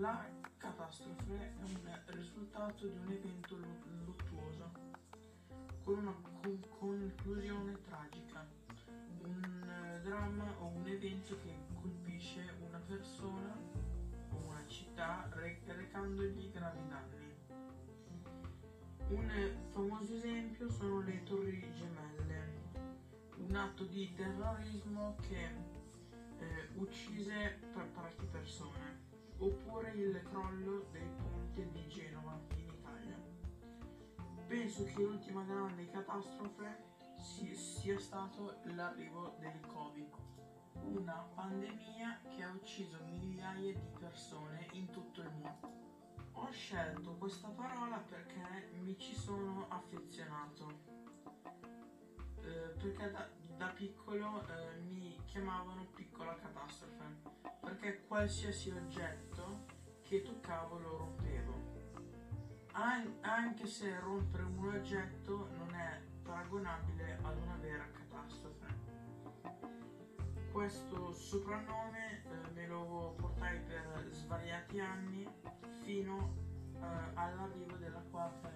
La catastrofe è un risultato di un evento luttuoso, con una con- conclusione tragica, un uh, dramma o un evento che colpisce una persona o una città re- recandogli gravi danni. Un famoso esempio sono le torri gemelle, un atto di terrorismo che eh, uccise parecchie persone oppure il crollo del ponte di Genova in Italia. Penso che l'ultima grande catastrofe sia stato l'arrivo del Covid, una pandemia che ha ucciso migliaia di persone in tutto il mondo. Ho scelto questa parola perché mi ci sono affezionato. Eh, perché da, da piccolo eh, mi chiamavano piccola catastrofe perché qualsiasi oggetto che toccavo lo rompevo. An- anche se rompere un oggetto non è paragonabile ad una vera catastrofe. Questo soprannome eh, me lo portai per svariati anni fino eh, all'arrivo della quarta